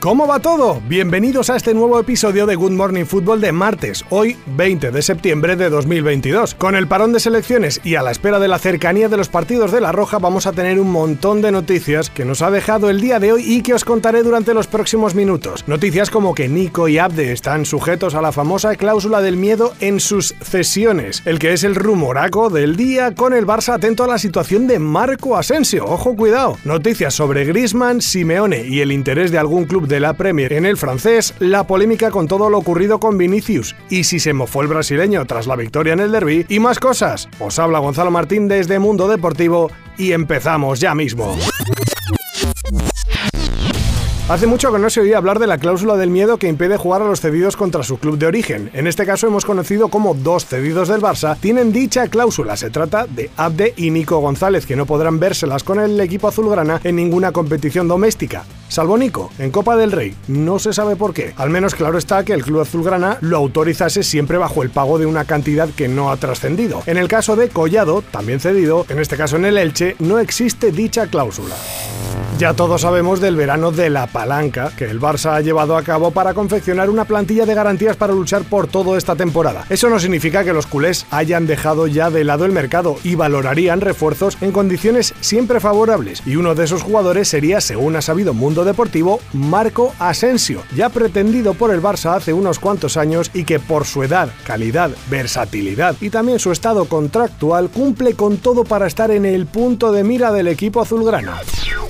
¿cómo va todo? Bienvenidos a este nuevo episodio de Good Morning Football de martes, hoy 20 de septiembre de 2022. Con el parón de selecciones y a la espera de la cercanía de los partidos de La Roja vamos a tener un montón de noticias que nos ha dejado el día de hoy y que os contaré durante los próximos minutos. Noticias como que Nico y Abde están sujetos a la famosa cláusula del miedo en sus cesiones, el que es el rumoraco del día con el Barça atento a la situación de Marco Asensio, ojo cuidado. Noticias sobre Griezmann, Simeone y el interés de algún club de la Premier en el francés, la polémica con todo lo ocurrido con Vinicius y si se mofó el brasileño tras la victoria en el derby y más cosas. Os habla Gonzalo Martín desde Mundo Deportivo y empezamos ya mismo. Hace mucho que no se oía hablar de la cláusula del miedo que impide jugar a los cedidos contra su club de origen. En este caso hemos conocido cómo dos cedidos del Barça tienen dicha cláusula. Se trata de Abde y Nico González, que no podrán vérselas con el equipo azulgrana en ninguna competición doméstica. Salvo Nico, en Copa del Rey. No se sabe por qué. Al menos claro está que el club azulgrana lo autorizase siempre bajo el pago de una cantidad que no ha trascendido. En el caso de Collado, también cedido, en este caso en el Elche, no existe dicha cláusula. Ya todos sabemos del verano de la palanca que el Barça ha llevado a cabo para confeccionar una plantilla de garantías para luchar por toda esta temporada. Eso no significa que los culés hayan dejado ya de lado el mercado y valorarían refuerzos en condiciones siempre favorables. Y uno de esos jugadores sería, según ha sabido Mundo Deportivo, Marco Asensio, ya pretendido por el Barça hace unos cuantos años y que por su edad, calidad, versatilidad y también su estado contractual cumple con todo para estar en el punto de mira del equipo azulgrana.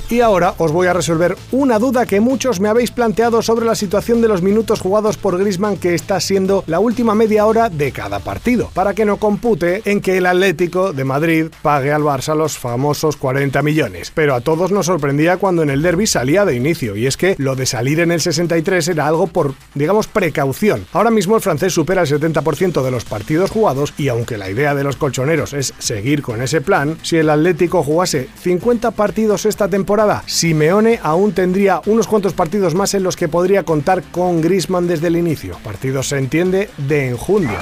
Y ahora os voy a resolver una duda que muchos me habéis planteado sobre la situación de los minutos jugados por Griezmann que está siendo la última media hora de cada partido, para que no compute en que el Atlético de Madrid pague al Barça los famosos 40 millones. Pero a todos nos sorprendía cuando en el derby salía de inicio, y es que lo de salir en el 63 era algo por, digamos, precaución. Ahora mismo el francés supera el 70% de los partidos jugados y aunque la idea de los colchoneros es seguir con ese plan, si el Atlético jugase 50 partidos esta temporada, Simeone aún tendría unos cuantos partidos más en los que podría contar con Griezmann desde el inicio. Partidos se entiende de enjundia.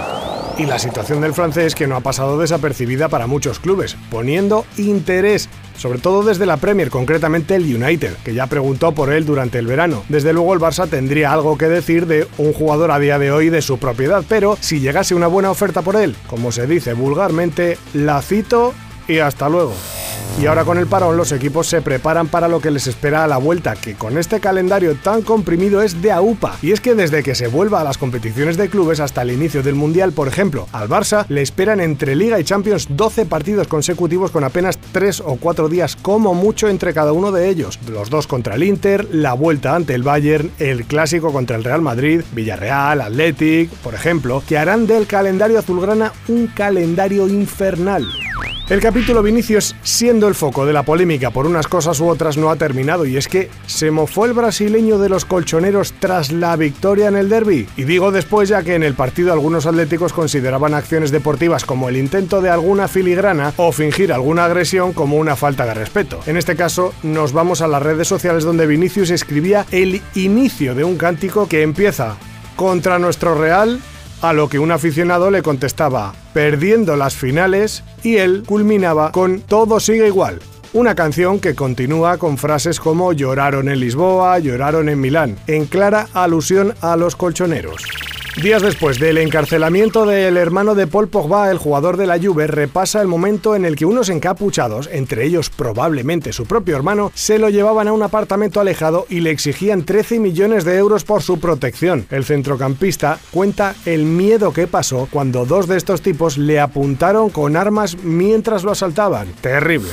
Y la situación del francés que no ha pasado desapercibida para muchos clubes, poniendo interés sobre todo desde la Premier, concretamente el United, que ya preguntó por él durante el verano. Desde luego el Barça tendría algo que decir de un jugador a día de hoy de su propiedad, pero si llegase una buena oferta por él, como se dice vulgarmente, la cito y hasta luego. Y ahora con el parón los equipos se preparan para lo que les espera a la vuelta, que con este calendario tan comprimido es de AUPA. Y es que desde que se vuelva a las competiciones de clubes hasta el inicio del Mundial, por ejemplo, al Barça le esperan entre Liga y Champions 12 partidos consecutivos con apenas 3 o 4 días como mucho entre cada uno de ellos. Los dos contra el Inter, la vuelta ante el Bayern, el clásico contra el Real Madrid, Villarreal, Athletic, por ejemplo, que harán del calendario azulgrana un calendario infernal. El capítulo Vinicius, siendo el foco de la polémica por unas cosas u otras, no ha terminado y es que se mofó el brasileño de los colchoneros tras la victoria en el derby. Y digo después ya que en el partido algunos atléticos consideraban acciones deportivas como el intento de alguna filigrana o fingir alguna agresión como una falta de respeto. En este caso, nos vamos a las redes sociales donde Vinicius escribía el inicio de un cántico que empieza contra nuestro Real a lo que un aficionado le contestaba, perdiendo las finales, y él culminaba con Todo sigue igual. Una canción que continúa con frases como lloraron en Lisboa, lloraron en Milán, en clara alusión a los colchoneros. Días después del encarcelamiento del hermano de Paul Pogba, el jugador de la Juve repasa el momento en el que unos encapuchados, entre ellos probablemente su propio hermano, se lo llevaban a un apartamento alejado y le exigían 13 millones de euros por su protección. El centrocampista cuenta el miedo que pasó cuando dos de estos tipos le apuntaron con armas mientras lo asaltaban. Terrible.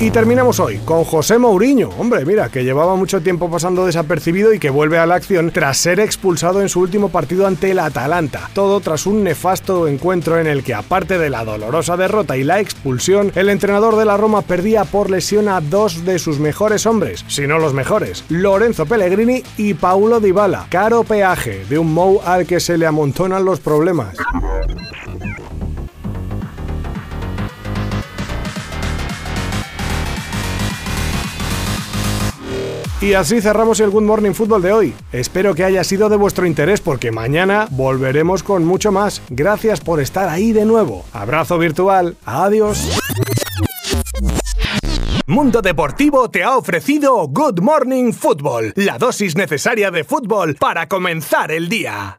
Y terminamos hoy con José Mourinho, hombre, mira, que llevaba mucho tiempo pasando desapercibido y que vuelve a la acción tras ser expulsado en su último partido ante el Atalanta. Todo tras un nefasto encuentro en el que, aparte de la dolorosa derrota y la expulsión, el entrenador de la Roma perdía por lesión a dos de sus mejores hombres, si no los mejores, Lorenzo Pellegrini y Paulo Dybala. Caro peaje de un Mou al que se le amontonan los problemas. Y así cerramos el Good Morning Football de hoy. Espero que haya sido de vuestro interés porque mañana volveremos con mucho más. Gracias por estar ahí de nuevo. Abrazo virtual. Adiós. Mundo Deportivo te ha ofrecido Good Morning Football, la dosis necesaria de fútbol para comenzar el día.